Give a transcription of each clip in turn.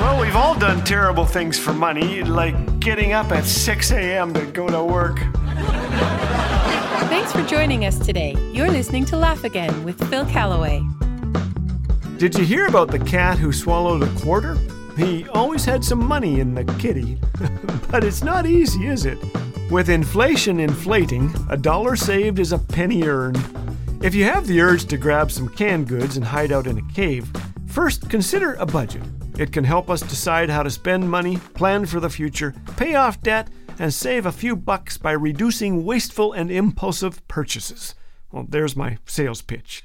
Well, we've all done terrible things for money, like getting up at 6 a.m. to go to work. Thanks for joining us today. You're listening to Laugh Again with Phil Callaway. Did you hear about the cat who swallowed a quarter? He always had some money in the kitty. but it's not easy, is it? With inflation inflating, a dollar saved is a penny earned. If you have the urge to grab some canned goods and hide out in a cave, first consider a budget. It can help us decide how to spend money, plan for the future, pay off debt, and save a few bucks by reducing wasteful and impulsive purchases. Well, there's my sales pitch.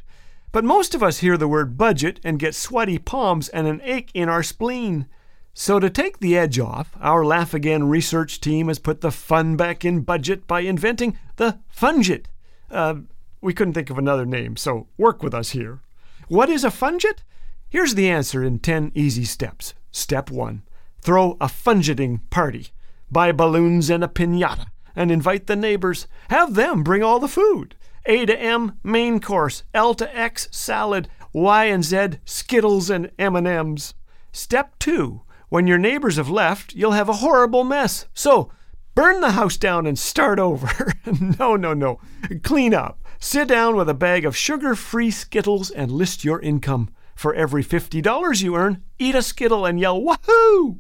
But most of us hear the word budget and get sweaty palms and an ache in our spleen. So, to take the edge off, our Laugh Again research team has put the fun back in budget by inventing the Fungit. Uh, we couldn't think of another name, so work with us here. What is a Fungit? Here's the answer in 10 easy steps. Step 1 Throw a fungiting party. Buy balloons and a pinata and invite the neighbors. Have them bring all the food. A to M main course, L to X salad, Y and Z Skittles and M&Ms. Step 2. When your neighbors have left, you'll have a horrible mess. So, burn the house down and start over. no, no, no. Clean up. Sit down with a bag of sugar-free Skittles and list your income. For every $50 you earn, eat a Skittle and yell woohoo!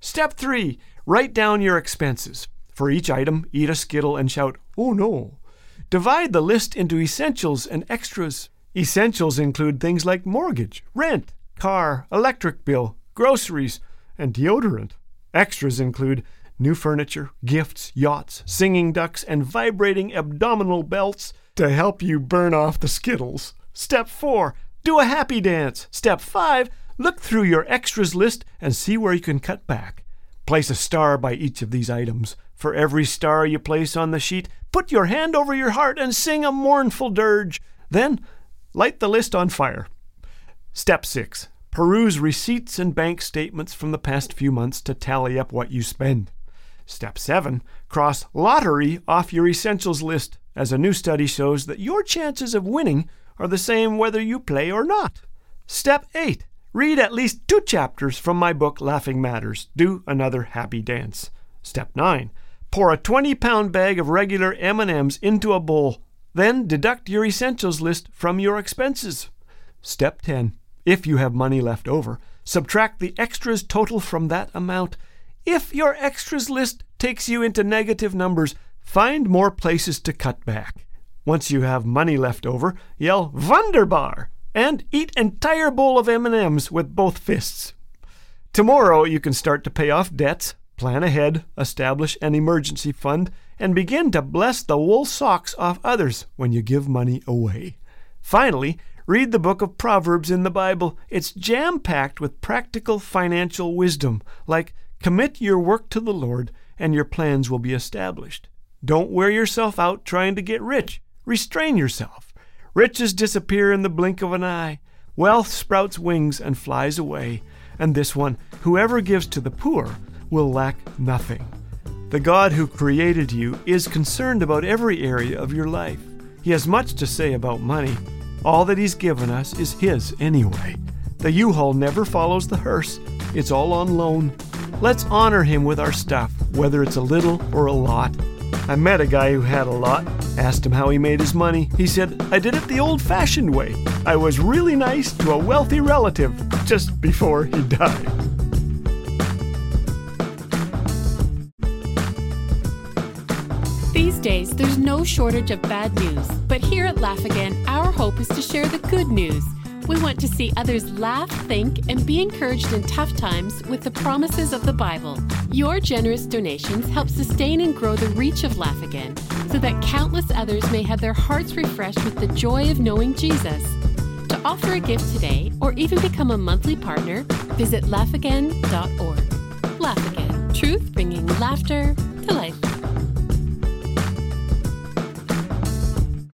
Step 3. Write down your expenses. For each item, eat a Skittle and shout, oh no. Divide the list into essentials and extras. Essentials include things like mortgage, rent, car, electric bill, groceries, and deodorant. Extras include new furniture, gifts, yachts, singing ducks, and vibrating abdominal belts to help you burn off the Skittles. Step 4. Do a happy dance. Step 5. Look through your extras list and see where you can cut back. Place a star by each of these items. For every star you place on the sheet, put your hand over your heart and sing a mournful dirge. Then light the list on fire. Step 6. Peruse receipts and bank statements from the past few months to tally up what you spend. Step 7. Cross lottery off your essentials list, as a new study shows that your chances of winning are the same whether you play or not. Step 8. Read at least two chapters from my book Laughing Matters. Do another happy dance. Step 9. Pour a 20-pound bag of regular M&Ms into a bowl. Then deduct your essentials list from your expenses. Step 10. If you have money left over, subtract the extras total from that amount. If your extras list takes you into negative numbers, find more places to cut back. Once you have money left over, yell Wunderbar and eat entire bowl of M&Ms with both fists. Tomorrow you can start to pay off debts, plan ahead, establish an emergency fund, and begin to bless the wool socks off others when you give money away. Finally, read the book of Proverbs in the Bible. It's jam packed with practical financial wisdom, like commit your work to the Lord and your plans will be established. Don't wear yourself out trying to get rich. Restrain yourself. Riches disappear in the blink of an eye. Wealth sprouts wings and flies away. And this one, whoever gives to the poor, will lack nothing. The God who created you is concerned about every area of your life. He has much to say about money. All that He's given us is His anyway. The U Haul never follows the hearse, it's all on loan. Let's honor Him with our stuff, whether it's a little or a lot. I met a guy who had a lot, asked him how he made his money. He said, I did it the old fashioned way. I was really nice to a wealthy relative just before he died. These days, there's no shortage of bad news. But here at Laugh Again, our hope is to share the good news. We want to see others laugh, think, and be encouraged in tough times with the promises of the Bible. Your generous donations help sustain and grow the reach of Laugh Again so that countless others may have their hearts refreshed with the joy of knowing Jesus. To offer a gift today or even become a monthly partner, visit laughagain.org. Laugh Again, truth bringing laughter to life.